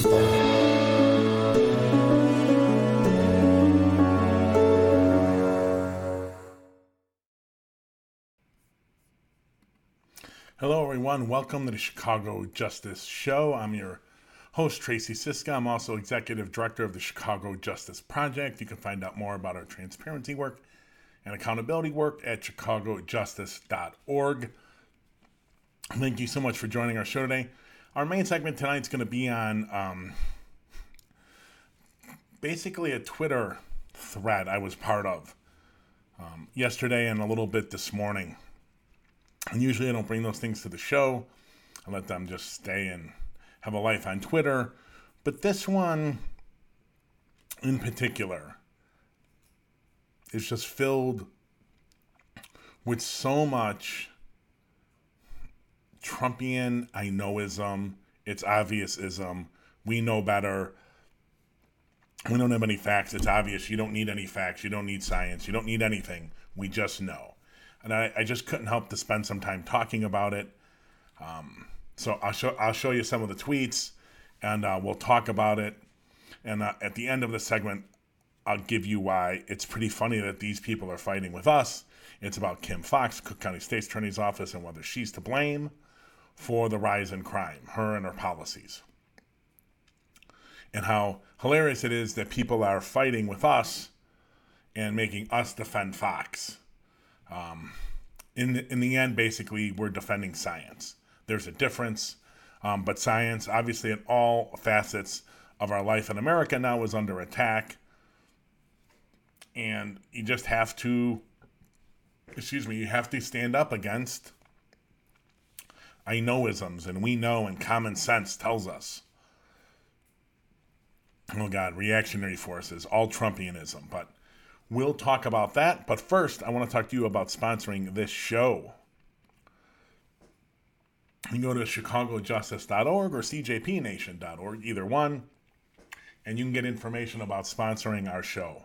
Hello, everyone. Welcome to the Chicago Justice Show. I'm your host, Tracy Siska. I'm also executive director of the Chicago Justice Project. You can find out more about our transparency work and accountability work at chicagojustice.org. Thank you so much for joining our show today. Our main segment tonight is going to be on um, basically a Twitter thread I was part of um, yesterday and a little bit this morning. And usually I don't bring those things to the show. I let them just stay and have a life on Twitter. But this one in particular is just filled with so much Trumpian I knowism. It's obvious ism. We know better. We don't have any facts. It's obvious. You don't need any facts. You don't need science. You don't need anything. We just know and I, I just couldn't help to spend some time talking about it. Um, so I'll show I'll show you some of the tweets, and uh, we'll talk about it. And uh, at the end of the segment, I'll give you why it's pretty funny that these people are fighting with us. It's about Kim Foxx, Cook County State's Attorney's Office, and whether she's to blame for the rise in crime, her and her policies. And how hilarious it is that people are fighting with us and making us defend Foxx. Um, in the, in the end, basically, we're defending science. There's a difference, um, but science, obviously, in all facets of our life in America now, is under attack, and you just have to, excuse me, you have to stand up against I knowisms, and we know, and common sense tells us. Oh God, reactionary forces, all Trumpianism, but We'll talk about that. But first, I want to talk to you about sponsoring this show. You can go to chicagojustice.org or cjpnation.org, either one, and you can get information about sponsoring our show.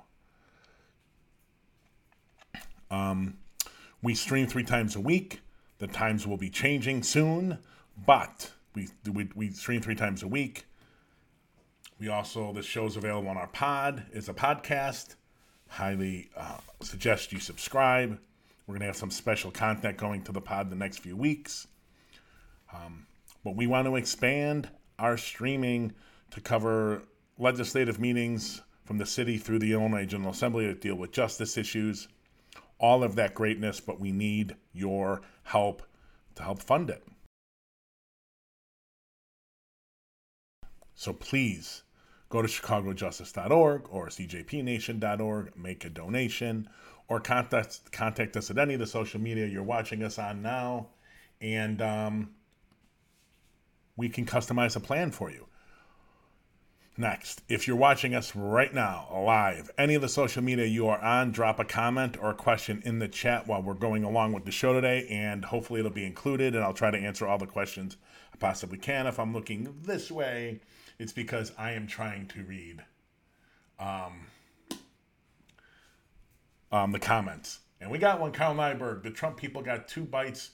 Um, we stream three times a week. The times will be changing soon, but we, we, we stream three times a week. We also, this show is available on our pod. It's a podcast highly uh, suggest you subscribe. We're going to have some special content going to the pod the next few weeks. Um, but we want to expand our streaming to cover legislative meetings from the city through the Illinois General Assembly that deal with justice issues. All of that greatness, but we need your help to help fund it. So please go to chicagojustice.org or cjpnation.org, make a donation, or contact, contact us at any of the social media you're watching us on now, and um, we can customize a plan for you. Next, if you're watching us right now, live, any of the social media you are on, drop a comment or a question in the chat while we're going along with the show today, and hopefully it'll be included, and I'll try to answer all the questions I possibly can. If I'm looking this way, it's because I am trying to read um, um, the comments. And we got one, Kyle Nyberg. The Trump people got two bites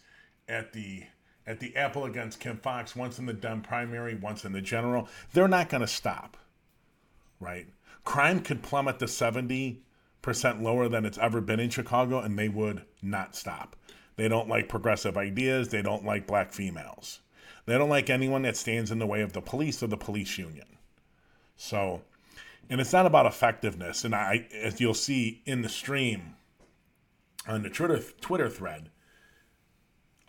at the at the apple against Kim Foxx, once in the Dem primary, once in the general. They're not going to stop, right? Crime could plummet to 70% lower than it's ever been in Chicago, and they would not stop. They don't like progressive ideas. They don't like black females. They don't like anyone that stands in the way of the police or the police union. So, and it's not about effectiveness. And I, as you'll see in the stream on the Twitter Twitter thread,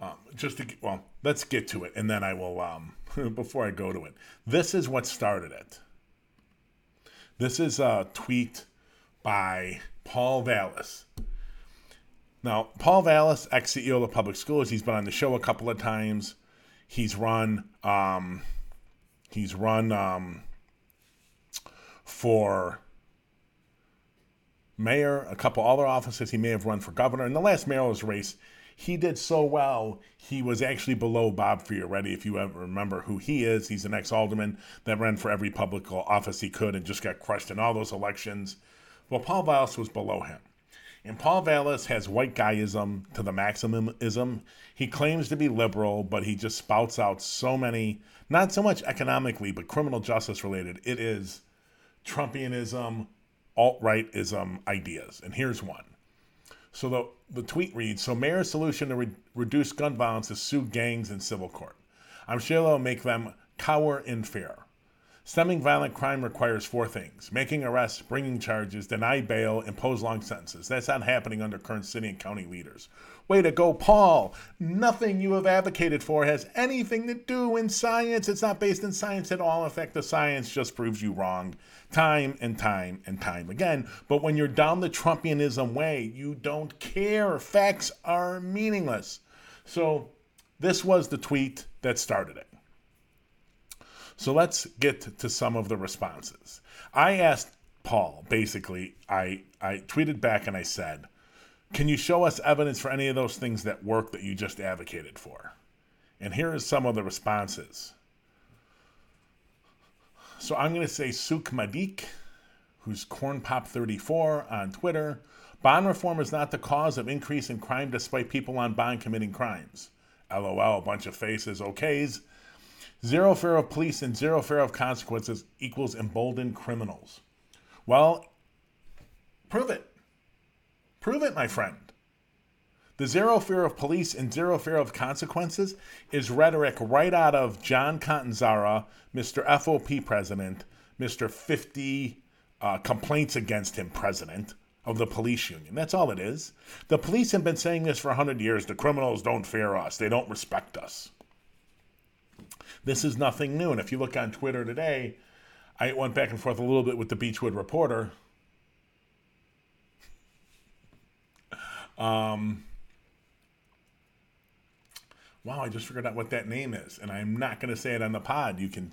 um, just to well, let's get to it, and then I will. Um, before I go to it, this is what started it. This is a tweet by Paul Vallas. Now, Paul Vallas, ex CEO of public schools, he's been on the show a couple of times. He's run um, he's run um, for mayor, a couple other offices. He may have run for governor. In the last mayoral's race, he did so well, he was actually below Bob Fioretti, if you ever remember who he is. He's an ex alderman that ran for every public office he could and just got crushed in all those elections. Well, Paul Vallas was below him. And Paul Vallas has white guyism to the maximumism. He claims to be liberal, but he just spouts out so many, not so much economically, but criminal justice related. It is Trumpianism, alt rightism ideas. And here's one. So the, the tweet reads So, mayor's solution to re- reduce gun violence is sue gangs in civil court. I'm sure they'll make them cower in fear. Stemming violent crime requires four things making arrests, bringing charges, deny bail, impose long sentences. That's not happening under current city and county leaders. Way to go, Paul! Nothing you have advocated for has anything to do in science. It's not based in science at all. In fact, the science just proves you wrong time and time and time again. But when you're down the Trumpianism way, you don't care. Facts are meaningless. So, this was the tweet that started it. So let's get to some of the responses. I asked Paul, basically, I, I tweeted back and I said, Can you show us evidence for any of those things that work that you just advocated for? And here are some of the responses. So I'm going to say Suk Madik, who's Corn Pop 34 on Twitter. Bond reform is not the cause of increase in crime despite people on bond committing crimes. LOL, a bunch of faces, okays. Zero fear of police and zero fear of consequences equals emboldened criminals. Well, prove it. Prove it, my friend. The zero fear of police and zero fear of consequences is rhetoric right out of John Catanzara, Mr. FOP president, Mr. 50 uh, complaints against him president of the police union. That's all it is. The police have been saying this for 100 years. The criminals don't fear us, they don't respect us. This is nothing new. And if you look on Twitter today, I went back and forth a little bit with the Beachwood Reporter. Um, wow, I just figured out what that name is, and I'm not going to say it on the pod. You can,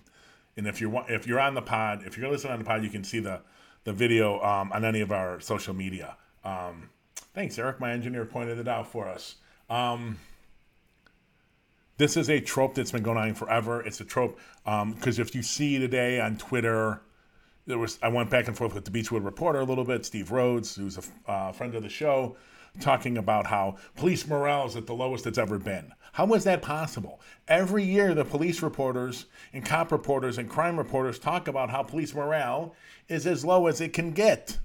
and if you're if you're on the pod, if you're listening on the pod, you can see the the video um, on any of our social media. Um, thanks, Eric. My engineer pointed it out for us. Um, this is a trope that's been going on forever. It's a trope because um, if you see today on Twitter, there was I went back and forth with the Beachwood reporter a little bit, Steve Rhodes, who's a uh, friend of the show, talking about how police morale is at the lowest it's ever been. How was that possible? Every year, the police reporters and cop reporters and crime reporters talk about how police morale is as low as it can get.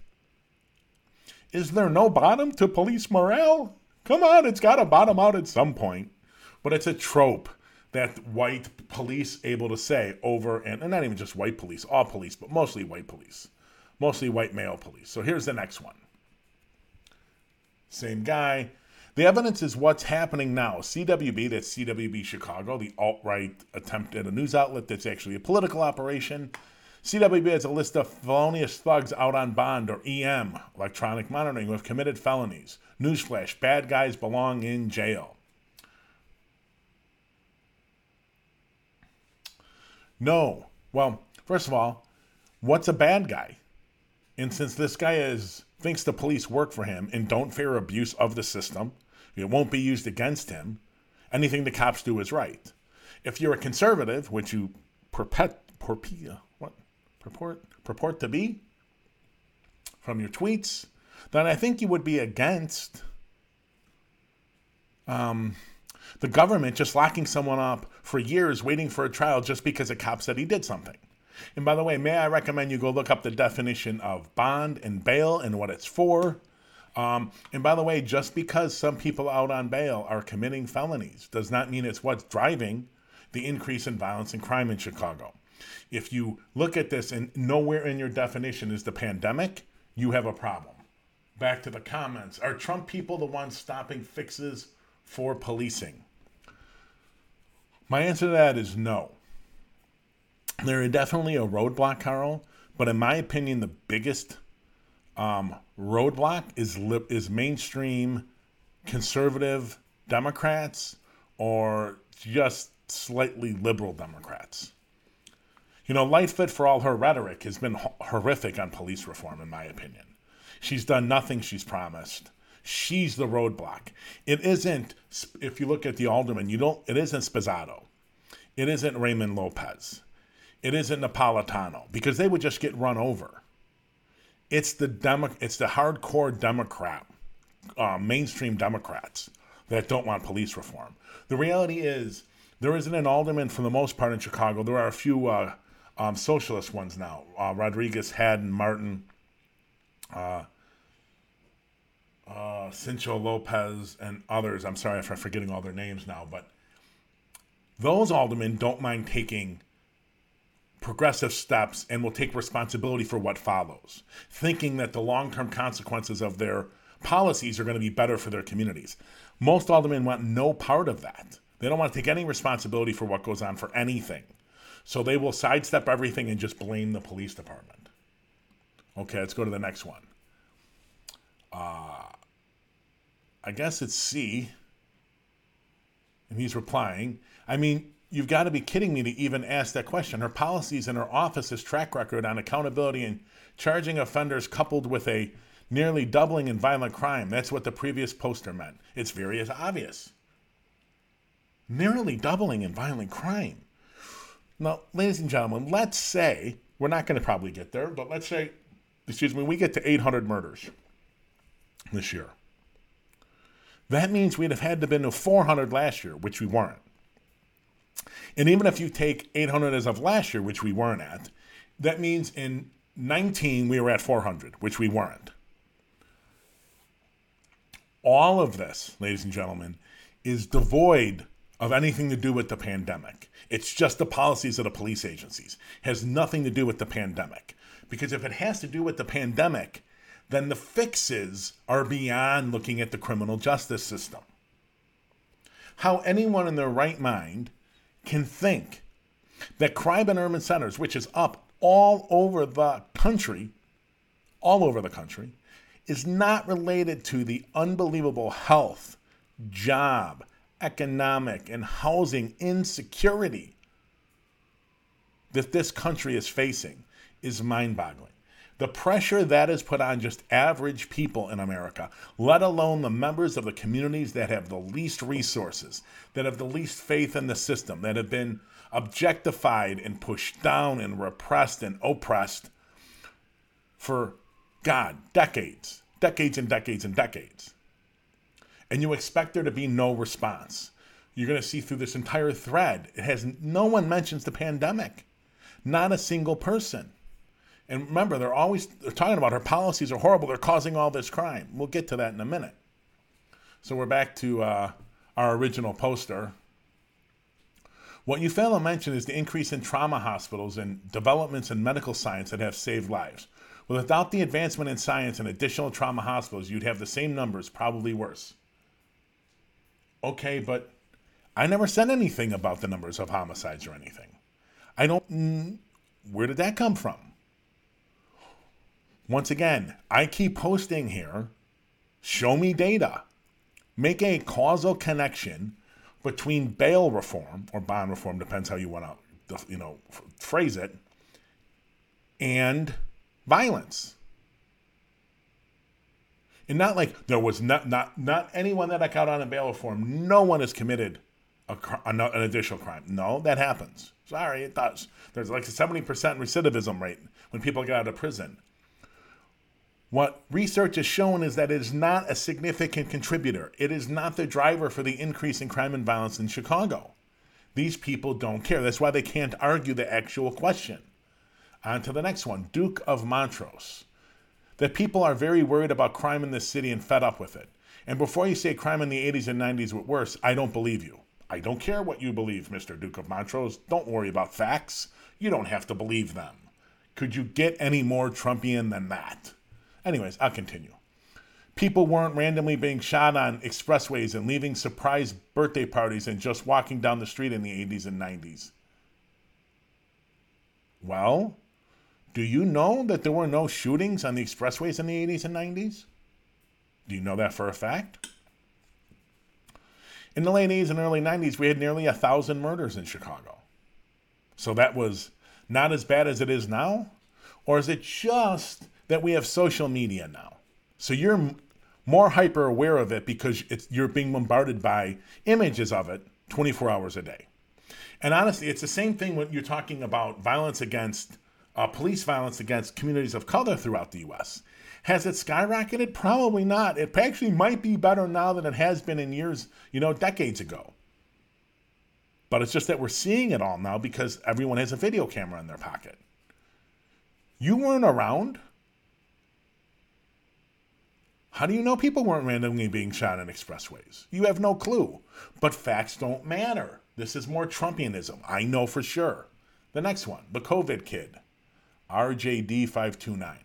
Is there no bottom to police morale? Come on, it's got to bottom out at some point but it's a trope that white police able to say over and, and not even just white police, all police, but mostly white police, mostly white male police. So here's the next one. Same guy. The evidence is what's happening now. CWB, that's CWB Chicago, the alt right attempt at a news outlet that's actually a political operation. CWB has a list of felonious thugs out on bond or EM, electronic monitoring, who have committed felonies. Newsflash bad guys belong in jail. No. Well, first of all, what's a bad guy? And since this guy is thinks the police work for him and don't fear abuse of the system, it won't be used against him. Anything the cops do is right. If you're a conservative, which you what purport purport to be from your tweets, then I think you would be against um, the government just locking someone up for years waiting for a trial just because a cop said he did something. And by the way, may I recommend you go look up the definition of bond and bail and what it's for? Um, and by the way, just because some people out on bail are committing felonies does not mean it's what's driving the increase in violence and crime in Chicago. If you look at this and nowhere in your definition is the pandemic, you have a problem. Back to the comments. Are Trump people the ones stopping fixes for policing? My answer to that is no. There are definitely a roadblock, Carl, but in my opinion, the biggest um, roadblock is li- is mainstream conservative Democrats or just slightly liberal Democrats. You know, Lightfoot, for all her rhetoric, has been ho- horrific on police reform, in my opinion. She's done nothing she's promised. She's the roadblock. It isn't, if you look at the alderman, you don't, it isn't Sposato. It isn't Raymond Lopez. It isn't Napolitano because they would just get run over. It's the Demo- it's the hardcore Democrat uh, mainstream Democrats that don't want police reform. The reality is, there isn't an alderman for the most part in Chicago. There are a few uh, um, socialist ones now uh, Rodriguez, Hadden, Martin, uh, uh, Sigcho Lopez, and others. I'm sorry if I'm forgetting all their names now, but those aldermen don't mind taking progressive steps and will take responsibility for what follows, thinking that the long term consequences of their policies are going to be better for their communities. Most aldermen want no part of that. They don't want to take any responsibility for what goes on for anything. So they will sidestep everything and just blame the police department. Okay, let's go to the next one. Uh, I guess it's C. And he's replying. I mean, you've got to be kidding me to even ask that question. Her policies and her office's track record on accountability and charging offenders coupled with a nearly doubling in violent crime. That's what the previous poster meant. It's very obvious. Nearly doubling in violent crime. Now, ladies and gentlemen, let's say, we're not going to probably get there, but let's say, excuse me, we get to 800 murders this year. That means we'd have had to have been to 400 last year, which we weren't. And even if you take 800 as of last year, which we weren't at, that means in 19 we were at 400, which we weren't. All of this, ladies and gentlemen, is devoid of anything to do with the pandemic. It's just the policies of the police agencies. It has nothing to do with the pandemic. Because if it has to do with the pandemic, then the fixes are beyond looking at the criminal justice system. How anyone in their right mind can think that crime in urban centers, which is up all over the country, all over the country, is not related to the unbelievable health, job, economic, and housing insecurity that this country is facing is mind boggling. The pressure that is put on just average people in America, let alone the members of the communities that have the least resources, that have the least faith in the system, that have been objectified and pushed down and repressed and oppressed for, God, decades, decades and decades and decades. And you expect there to be no response. You're going to see through this entire thread, it has no one mentions the pandemic, not a single person. And remember, they're always they're talking about her policies are horrible. They're causing all this crime. We'll get to that in a minute. So we're back to uh, our original poster. What you fail to mention is the increase in trauma hospitals and developments in medical science that have saved lives. Without the advancement in science and additional trauma hospitals, you'd have the same numbers, probably worse. Okay, but I never said anything about the numbers of homicides or anything. I don't. Mm, where did that come from? Once again, I keep posting here. Show me data. Make a causal connection between bail reform or bond reform, depends how you want to, you know, phrase it, and violence. And not like there was not not not anyone that I got on a bail reform. No one has committed a, an additional crime. No, that happens. Sorry, it does. There's like a seventy percent recidivism rate when people get out of prison. What research has shown is that it is not a significant contributor. It is not the driver for the increase in crime and violence in Chicago. These people don't care. That's why they can't argue the actual question. On to the next one Duke of Montrose. That people are very worried about crime in this city and fed up with it. And before you say crime in the 80s and 90s was worse, I don't believe you. I don't care what you believe, Mr. Duke of Montrose. Don't worry about facts. You don't have to believe them. Could you get any more Trumpian than that? Anyways, I'll continue. People weren't randomly being shot on expressways and leaving surprise birthday parties and just walking down the street in the 80s and 90s. Well, do you know that there were no shootings on the expressways in the 80s and 90s? Do you know that for a fact? In the late 80s and early 90s, we had nearly a thousand murders in Chicago. So that was not as bad as it is now? Or is it just that we have social media now. So you're more hyper aware of it because you're being bombarded by images of it 24 hours a day. And honestly, it's the same thing when you're talking about violence against uh, police violence against communities of color throughout the U.S. Has it skyrocketed? Probably not. It actually might be better now than it has been in years, you know, decades ago. But it's just that we're seeing it all now because everyone has a video camera in their pocket. You weren't around. How do you know people weren't randomly being shot in expressways? You have no clue. But facts don't matter. This is more Trumpianism. I know for sure. The next one, the COVID kid, RJD529.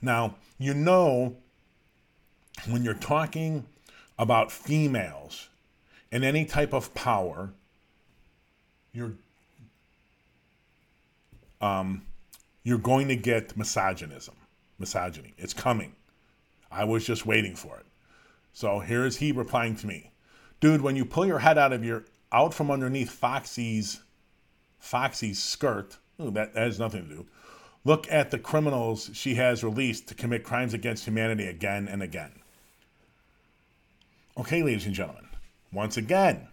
Now, you know, when you're talking about females and any type of power, you're um, you're going to get misogynism, misogyny. It's coming. I was just waiting for it. So here is he replying to me, dude. When you pull your head out of your out from underneath Foxy's Foxy's skirt, ooh, that, that has nothing to do. Look at the criminals she has released to commit crimes against humanity again and again. Okay, ladies and gentlemen, once again,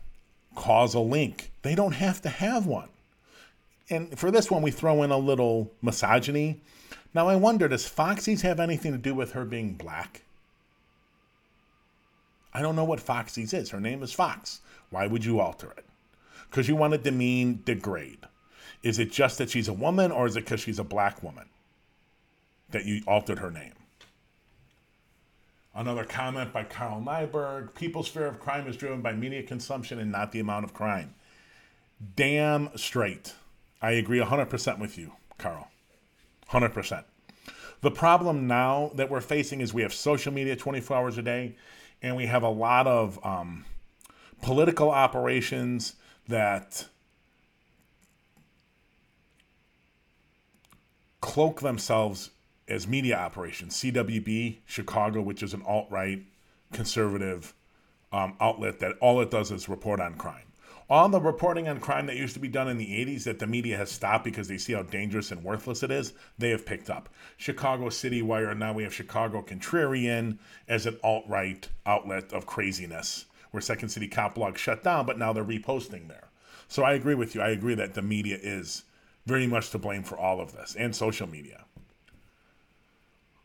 causal link. They don't have to have one. And for this one, we throw in a little misogyny. Now, I wonder, does Foxy's have anything to do with her being black? I don't know what Foxy's is. Her name is Foxx. Why would you alter it? Because you want to demean, degrade. Is it just that she's a woman, or is it because she's a black woman that you altered her name? Another comment by Carl Nyberg People's fear of crime is driven by media consumption and not the amount of crime. Damn straight. I agree 100% with you, Carl. 100%. The problem now that we're facing is we have social media 24 hours a day, and we have a lot of um, political operations that cloak themselves as media operations. CWB, Chicago, which is an alt right conservative um, outlet that all it does is report on crime. All the reporting on crime that used to be done in the 80s that the media has stopped because they see how dangerous and worthless it is, they have picked up. Chicago City Wire, now we have Chicago Contrarian as an alt right outlet of craziness, where Second City Cop Blog shut down, but now they're reposting there. So I agree with you. I agree that the media is very much to blame for all of this and social media.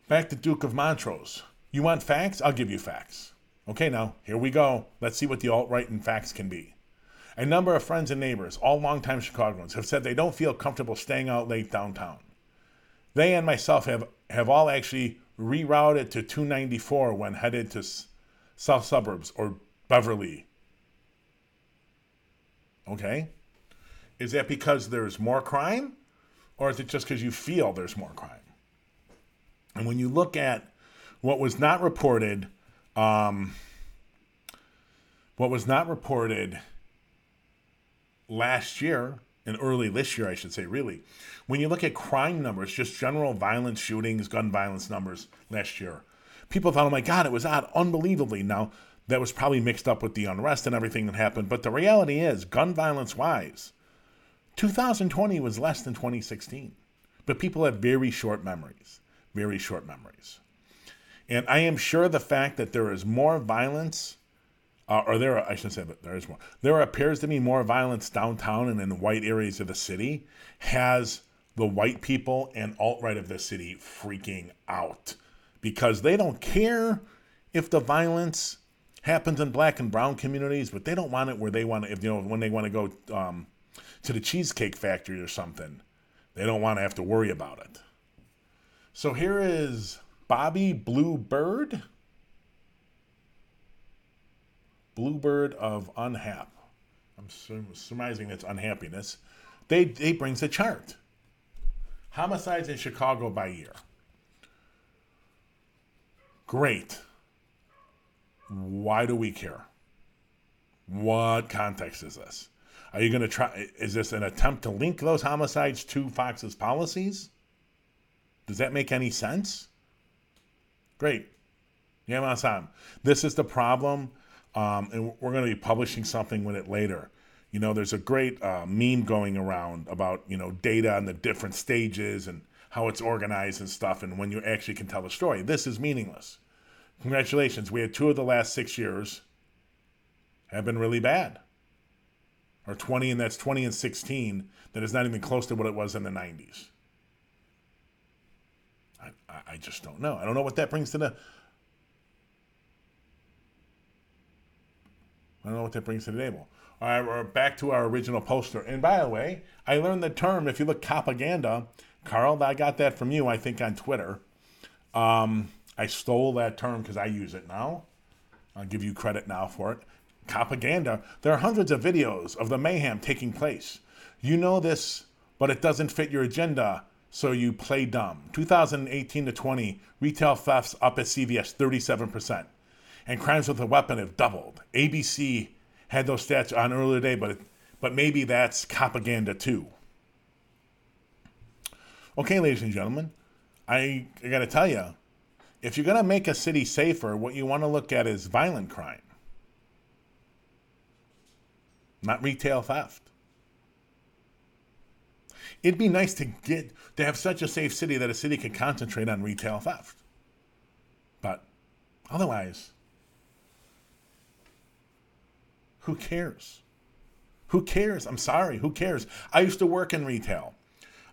Back to Duke of Montrose. You want facts? I'll give you facts. Okay, now, here we go. Let's see what the alt right and facts can be. A number of friends and neighbors, all longtime Chicagoans, have said they don't feel comfortable staying out late downtown. They and myself have, have all actually rerouted to 294 when headed to s- south suburbs or Beverly. Okay? Is that because there's more crime? Or is it just because you feel there's more crime? And when you look at what was not reported, um, what was not reported last year and early this year, I should say, really, when you look at crime numbers, just general violence, shootings, gun violence numbers last year, people thought, oh my God, it was odd, unbelievably. Now, that was probably mixed up with the unrest and everything that happened. But the reality is, gun violence wise, 2020 was less than 2016. But people have very short memories, very short memories. And I am sure the fact that there is more violence, uh, or there, are, I shouldn't say that there is more, there appears to be more violence downtown and in white areas of the city, has the white people and alt right of the city freaking out because they don't care if the violence happens in black and brown communities, but they don't want it where they want to, if you know, when they want to go um, to the Cheesecake Factory or something. They don't want to have to worry about it. So here is Bobby Bluebird. Bluebird of Unhap. I'm surmising it's unhappiness. They, they brings a chart. Homicides in Chicago by year. Great. Why do we care? What context is this? Are you going to try? Is this an attempt to link those homicides to Foxx's policies? Does that make any sense? Great. Yeah, Sam. This is the problem, um, and we're going to be publishing something with it later. You know, there's a great uh, meme going around about you know data and the different stages and how it's organized and stuff, and when you actually can tell a story. This is meaningless. Congratulations, we had two of the last six years have been really bad. or 20, and that's 20 and 16, that is not even close to what it was in the 90s. I, I just don't know. I don't know what that brings to the. I don't know what that brings to the table. All right, we're back to our original poster. And by the way, I learned the term, if you look propaganda, Carl, I got that from you, I think, on Twitter. Um, I stole that term because I use it now. I'll give you credit now for it. Propaganda. There are hundreds of videos of the mayhem taking place. You know this, but it doesn't fit your agenda, so you play dumb. 2018 to 20, retail thefts up at CVS 37%, and crimes with a weapon have doubled. ABC had those stats on earlier today, but but maybe that's propaganda too. Okay, ladies and gentlemen, I, I got to tell you, if you're going to make a city safer, what you want to look at is violent crime, not retail theft. It'd be nice to get to have such a safe city that a city can concentrate on retail theft. But otherwise, who cares? Who cares? I'm sorry, who cares? I used to work in retail.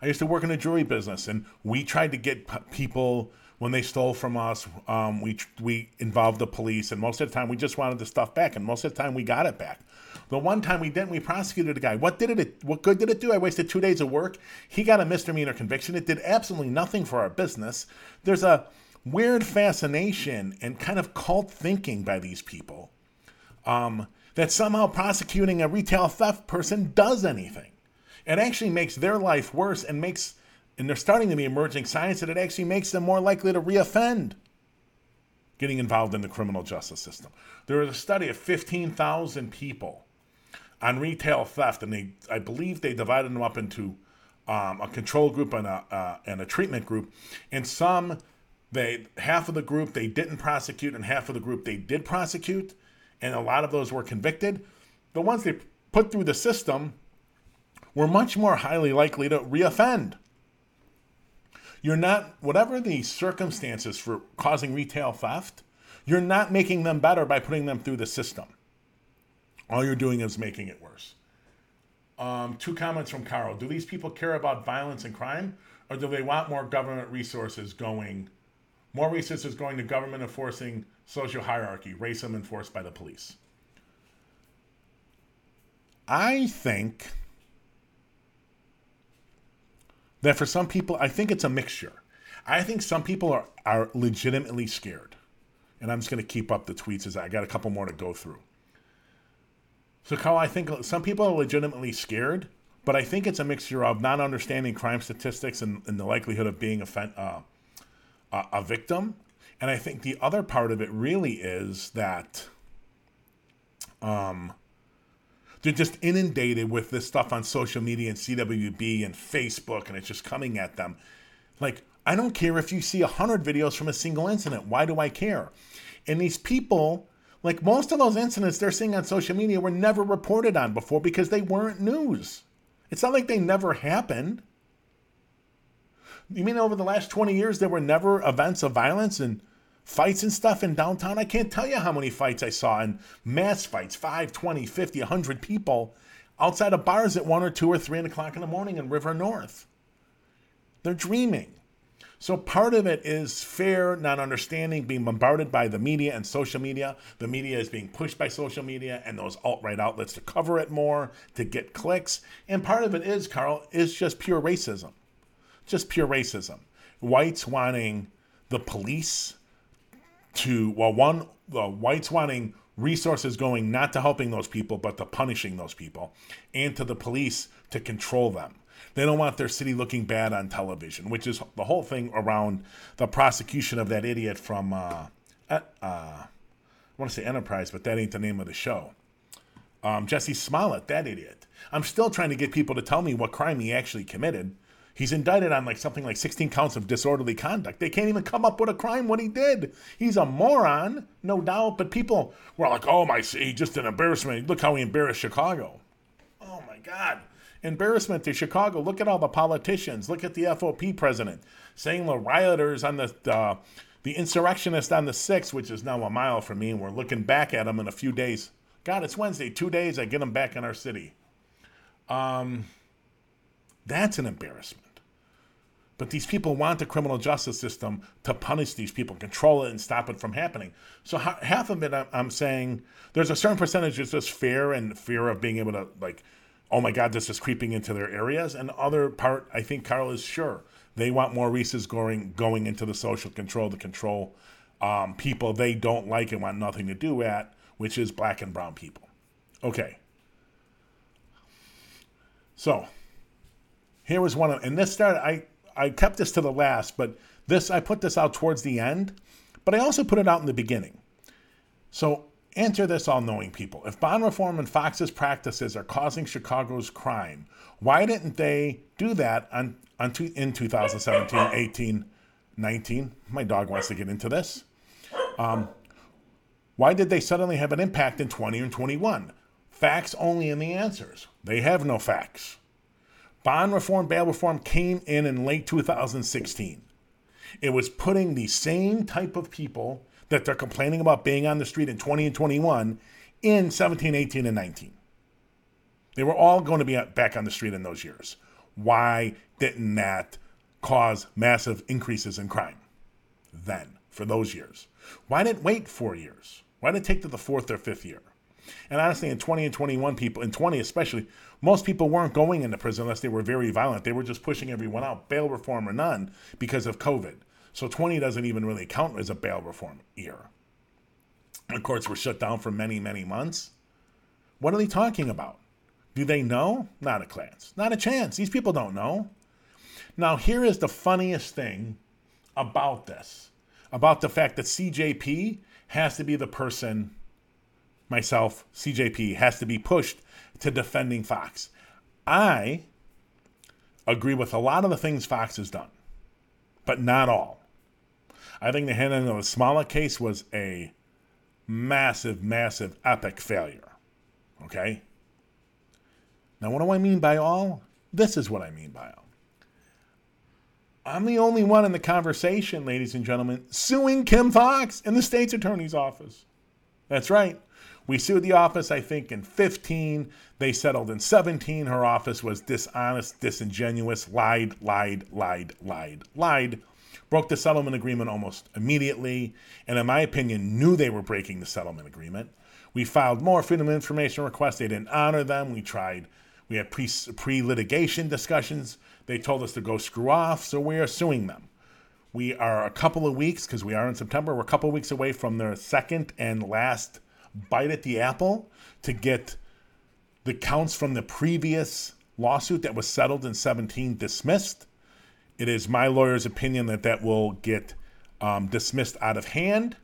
I used to work in the jewelry business, and we tried to get p- people when they stole from us. Um, we we involved the police, and most of the time we just wanted the stuff back, and most of the time we got it back. The one time we didn't, we prosecuted a guy. What did it? What good did it do? I wasted two days of work. He got a misdemeanor conviction. It did absolutely nothing for our business. There's a weird fascination and kind of cult thinking by these people um, that somehow prosecuting a retail theft person does anything. It actually makes their life worse and makes, and they're starting to be emerging signs that it actually makes them more likely to reoffend getting involved in the criminal justice system. There was a study of 15,000 people on retail theft, and they, I believe they divided them up into um, a control group and a, uh, and a treatment group. And some, they half of the group they didn't prosecute, and half of the group they did prosecute, and a lot of those were convicted. The ones they put through the system we're much more highly likely to reoffend. You're not, whatever the circumstances for causing retail theft, you're not making them better by putting them through the system. All you're doing is making it worse. Um, two comments from Carl. Do these people care about violence and crime, or do they want more government resources going, more resources going to government enforcing social hierarchy, racism enforced by the police? I think that for some people, I think it's a mixture. I think some people are, are legitimately scared. And I'm just going to keep up the tweets as I got a couple more to go through. So, Carl, I think some people are legitimately scared, but I think it's a mixture of not understanding crime statistics and, and the likelihood of being a, uh, a, a victim. And I think the other part of it really is that um, they're just inundated with this stuff on social media and CWB and Facebook, and it's just coming at them. Like, I don't care if you see 100 videos from a single incident. Why do I care? And these people, like most of those incidents they're seeing on social media, were never reported on before because they weren't news. It's not like they never happened. You mean over the last 20 years there were never events of violence and fights and stuff in downtown. I can't tell you how many fights I saw in mass fights 5, 20, 50, 100 people outside of bars at 1 or 2 or 3 o'clock in the morning in River North. They're dreaming. So part of it is fear, not understanding, being bombarded by the media and social media. The media is being pushed by social media and those alt-right outlets to cover it more, to get clicks. And part of it is, Carl, is just pure racism. Just pure racism. Whites wanting the police to well one the whites wanting resources going not to helping those people but to punishing those people and to the police to control them. They don't want their city looking bad on television which is the whole thing around the prosecution of that idiot from uh, uh, i want to say enterprise but that ain't the name of the show. Um, Jussie Smollett that idiot. I'm still trying to get people to tell me what crime he actually committed He's indicted on like something like 16 counts of disorderly conduct. They can't even come up with a crime what he did. He's a moron, no doubt, but people were like, "Oh my, he just an embarrassment. Look how he embarrassed Chicago." Oh my god. Embarrassment to Chicago. Look at all the politicians. Look at the FOP president saying the rioters on the uh, the insurrectionists on the 6th, which is now a mile from me, and we're looking back at them in a few days. God, it's Wednesday. Two days, I get them back in our city. Um, that's an embarrassment. But these people want the criminal justice system to punish these people, control it, and stop it from happening. So half of it, I'm saying, there's a certain percentage that's just fear and fear of being able to like, oh my God, this is creeping into their areas. And other part, I think Carl is sure they want more Reese's going going into the social control to control um, people they don't like and want nothing to do at, which is black and brown people. Okay. So here was one of, and this started. I I kept this to the last, but this I put this out towards the end, but I also put it out in the beginning. So answer this, all-knowing people: If bond reform and Foxx's practices are causing Chicago's crime, why didn't they do that on, on in 2017, 18, 19? My dog wants to get into this. Um, why did they suddenly have an impact in 20 and 21? Facts only in the answers. They have no facts. Bond reform, bail reform came in in late 2016. It was putting the same type of people that they're complaining about being on the street in 20 and 21 in 17, 18, and 19. They were all going to be uh, back on the street in those years. Why didn't that cause massive increases in crime then for those years? Why didn't wait four years? Why did it take to the fourth or fifth year? And honestly, in 20 and 21 people, in 20 especially, most people weren't going into prison unless they were very violent. They were just pushing everyone out, bail reform or none, because of COVID. So 20 doesn't even really count as a bail reform year. The courts were shut down for many, many months. What are they talking about? Do they know? Not a chance. Not a chance. These people don't know. Now, here is the funniest thing about this about the fact that CJP has to be the person myself, CJP, has to be pushed to defending Foxx. I agree with a lot of the things Foxx has done, but not all. I think the handling of the Smollett case was a massive, massive, epic failure. Okay? Now, what do I mean by all? This is what I mean by all. I'm the only one in the conversation, ladies and gentlemen, suing Kim Foxx in the state's attorney's office. That's right. We sued the office, I think, in 15. They settled in 17. Her office was dishonest, disingenuous, lied, lied, lied, lied, lied. Broke the settlement agreement almost immediately, and in my opinion, knew they were breaking the settlement agreement. We filed more freedom of information requests. They didn't honor them. We tried, we had pre litigation discussions. They told us to go screw off, so we are suing them. We are a couple of weeks, because we are in September, we're a couple of weeks away from their second and last bite at the apple to get the counts from the previous lawsuit that was settled in 17 dismissed. It is my lawyer's opinion that that will get um, dismissed out of hand.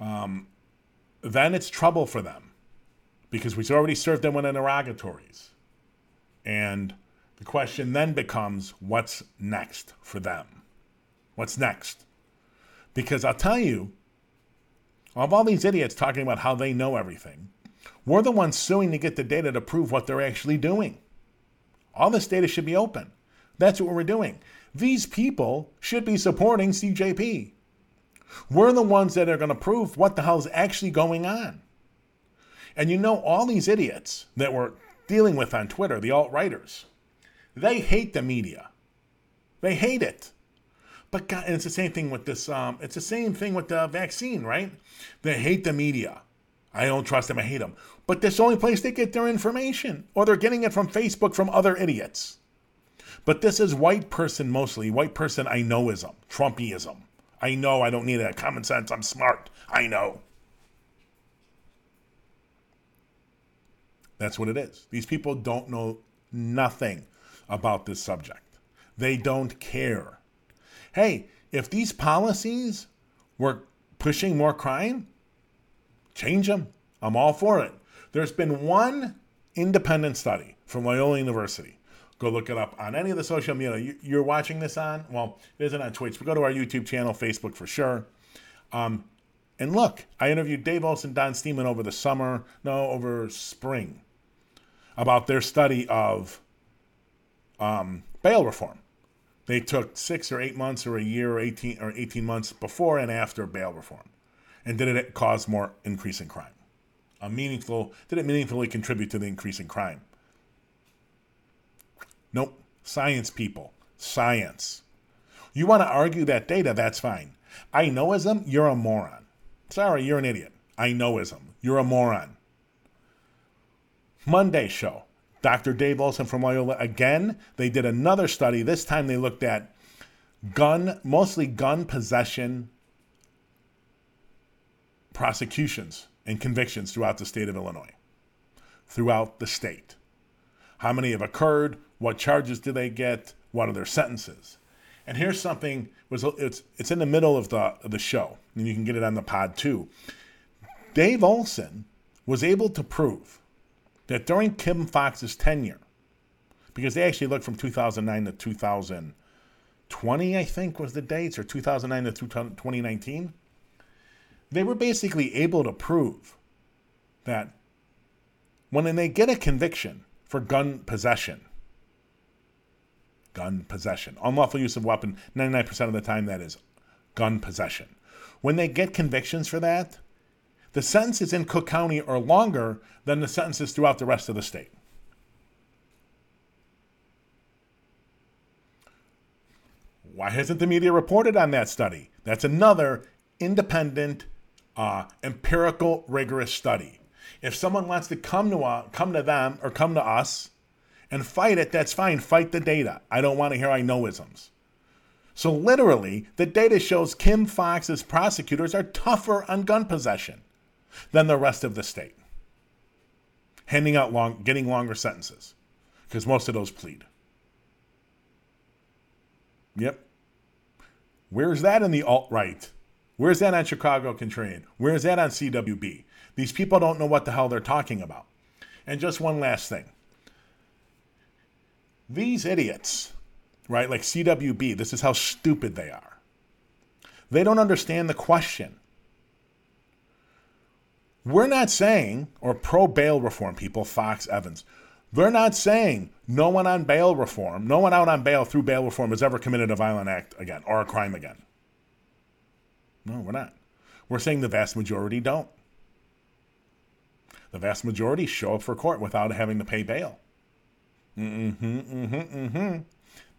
Um, then it's trouble for them because we've already served them with interrogatories. And the question then becomes what's next for them? What's next? Because I'll tell you, of all these idiots talking about how they know everything, we're the ones suing to get the data to prove what they're actually doing. All this data should be open. That's what we're doing. These people should be supporting CJP. We're the ones that are going to prove what the hell is actually going on. And you know, all these idiots that we're dealing with on Twitter, the alt writers, they hate the media. They hate it. But God, it's the same thing with this. Um, it's the same thing with the vaccine, right? They hate the media. I don't trust them. I hate them. But that's the only place they get their information, or they're getting it from Facebook from other idiots. But this is white person mostly. White person I knowism, Trumpyism. I know I don't need that common sense. I'm smart. I know. That's what it is. These people don't know nothing about this subject. They don't care hey, if these policies were pushing more crime, change them. I'm all for it. There's been one independent study from Loyola University. Go look it up on any of the social media you're watching this on. Well, it isn't on Twitch, but go to our YouTube channel, Facebook for sure. Um, and look, I interviewed Dave Olson, Don Stemen over the summer, no, over spring, about their study of um, bail reform. They took six or eight months or a year or 18 or 18 months before and after bail reform. And did it cause more increase in crime? a meaningful did it meaningfully contribute to the increase in crime? Nope. Science people. Science. You want to argue that data, that's fine. I knowism, you're a moron. Sorry, you're an idiot. I knowism. You're a moron. Monday show. Dr. Dave Olson from Loyola again. They did another study. This time they looked at gun, mostly gun possession prosecutions and convictions throughout the state of Illinois. Throughout the state. How many have occurred? What charges do they get? What are their sentences? And here's something was it's it's in the middle of the of the show, and you can get it on the pod too. Dave Olson was able to prove that during Kim Foxx's tenure, because they actually looked from 2009 to 2020, I think was the dates, or 2009 to 2019, they were basically able to prove that when they get a conviction for gun possession, gun possession. Unlawful use of weapon, 99% of the time that is gun possession. When they get convictions for that, the sentences in Cook County are longer than the sentences throughout the rest of the state. Why hasn't the media reported on that study? That's another independent, uh, empirical, rigorous study. If someone wants to come to uh, come to them or come to us and fight it, that's fine. Fight the data. I don't want to hear I know isms. So, literally, the data shows Kim Foxx's prosecutors are tougher on gun possession than the rest of the state, handing out long, getting longer sentences, because most of those plead. Yep. Where's that in the alt right? Where's that on Chicago Contrarian? Where's that on CWB? These people don't know what the hell they're talking about. And just one last thing these idiots, right, like CWB, this is how stupid they are. They don't understand the question. We're not saying, or pro bail reform people, Foxx Evans, they're not saying no one on bail reform, no one out on bail through bail reform has ever committed a violent act again or a crime again. No, we're not. We're saying the vast majority don't. The vast majority show up for court without having to pay bail. Mm-hmm, mm-hmm, mm-hmm.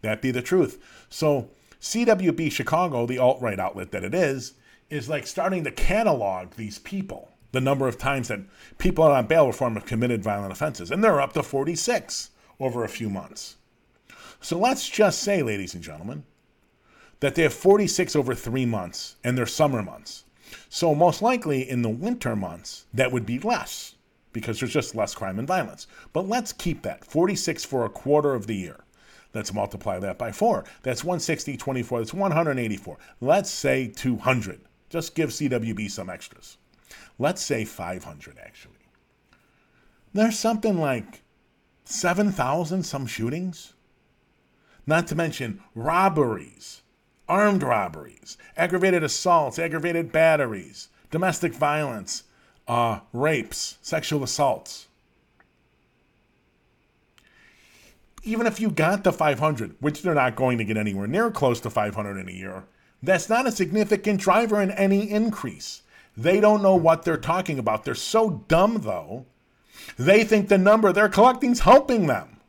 That be the truth. So CWB Chicago, the alt-right outlet that it is, is like starting to catalog these people, the number of times that people on bail reform have committed violent offenses. And they're up to 46 over a few months. So let's just say, ladies and gentlemen, that they have 46 over three months and they're summer months. So most likely in the winter months, that would be less because there's just less crime and violence. But let's keep that 46 for a quarter of the year. Let's multiply that by four. That's 160, 24. That's 184. Let's say 200. Just give CWB some extras. Let's say 500, actually. There's something like 7,000 some shootings. Not to mention robberies, armed robberies, aggravated assaults, aggravated batteries, domestic violence, uh, rapes, sexual assaults. Even if you got the 500, which they're not going to get anywhere near close to 500 in a year, that's not a significant driver in any increase. They don't know what they're talking about. They're so dumb, though, they think the number they're collecting is helping them.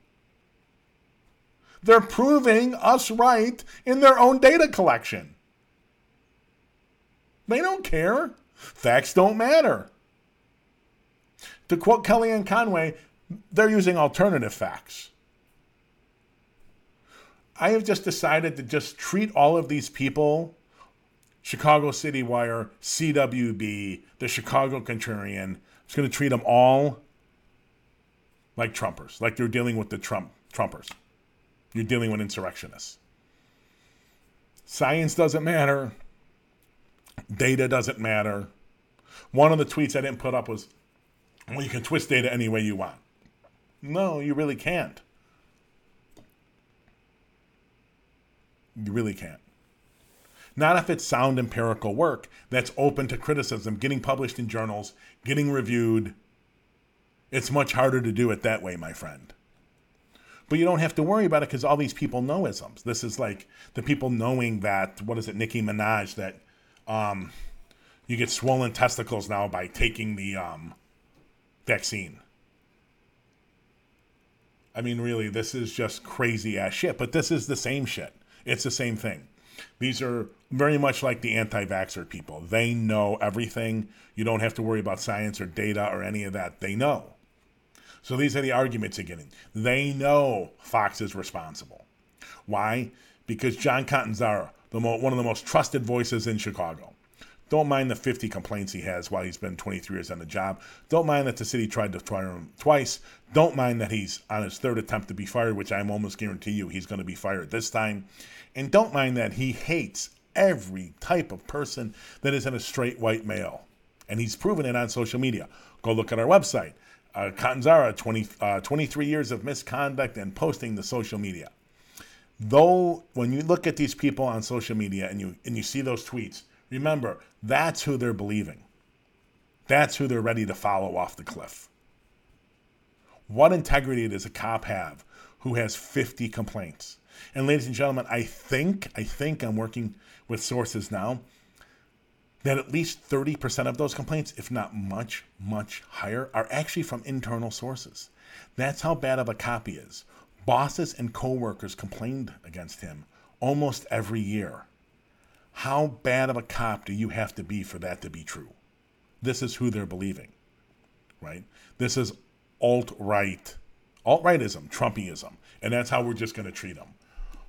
They're proving us right in their own data collection. They don't care. Facts don't matter. To quote Kellyanne Conway, they're using alternative facts. I have just decided to just treat all of these people Chicago City Wire, CWB, the Chicago Contrarian. Just going to treat them all like Trumpers, like they're dealing with the Trump Trumpers. You're dealing with insurrectionists. Science doesn't matter. Data doesn't matter. One of the tweets I didn't put up was well, you can twist data any way you want. No, you really can't. You really can't. Not if it's sound empirical work that's open to criticism, getting published in journals, getting reviewed. It's much harder to do it that way, my friend. But you don't have to worry about it because all these people know isms. This is like the people knowing that, what is it, Nicki Minaj, that um, you get swollen testicles now by taking the um, vaccine. I mean, really, this is just crazy ass shit, but this is the same shit. It's the same thing. These are very much like the anti vaxxer people. They know everything. You don't have to worry about science or data or any of that. They know. So these are the arguments they're getting. They know Foxx is responsible. Why? Because John Catanzara, the mo- one of the most trusted voices in Chicago, don't mind the 50 complaints he has while he's been 23 years on the job. Don't mind that the city tried to fire him twice. Don't mind that he's on his third attempt to be fired, which I'm almost guarantee you he's going to be fired this time. And don't mind that he hates every type of person that isn't a straight white male. And he's proven it on social media. Go look at our website. Uh, Catanzara, 20, uh, 23 years of misconduct and posting the social media. Though, when you look at these people on social media and you and you see those tweets, Remember, that's who they're believing. That's who they're ready to follow off the cliff. What integrity does a cop have who has 50 complaints? And ladies and gentlemen, I think, I think I'm working with sources now that at least 30% of those complaints, if not much, much higher, are actually from internal sources. That's how bad of a cop he is. Bosses and coworkers complained against him almost every year. How bad of a cop do you have to be for that to be true? This is who they're believing, right? This is alt right, alt rightism, Trumpism, and that's how we're just going to treat them.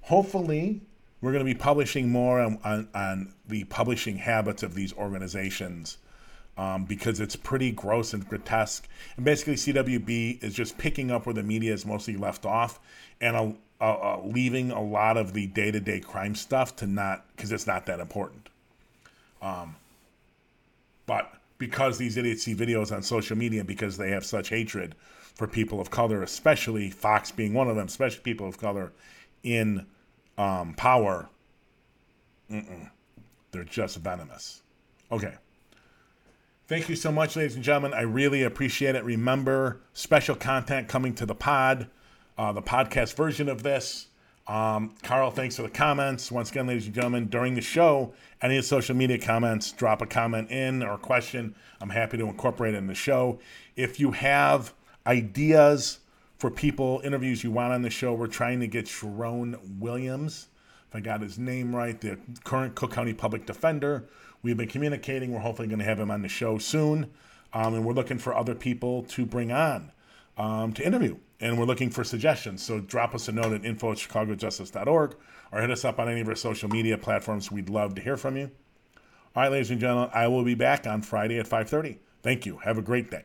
Hopefully, we're going to be publishing more on, on, on the publishing habits of these organizations um, because it's pretty gross and grotesque. And basically, CWB is just picking up where the media is mostly left off and a, uh, uh, leaving a lot of the day to day crime stuff to not because it's not that important. Um, but because these idiots see videos on social media because they have such hatred for people of color, especially Foxx being one of them, especially people of color in um, power, they're just venomous. Okay. Thank you so much, ladies and gentlemen. I really appreciate it. Remember, special content coming to the pod uh, the podcast version of this. Um, Carl, thanks for the comments. Once again, ladies and gentlemen, during the show, any social media comments, drop a comment in or question. I'm happy to incorporate it in the show. If you have ideas for people, interviews you want on the show, we're trying to get Sharon Williams, if I got his name right, the current Cook County Public Defender. We've been communicating. We're hopefully going to have him on the show soon. Um, and we're looking for other people to bring on um, to interview and we're looking for suggestions. So drop us a note at info at chicagojustice.org or hit us up on any of our social media platforms. We'd love to hear from you. All right, ladies and gentlemen, I will be back on Friday at 5.30. Thank you. Have a great day.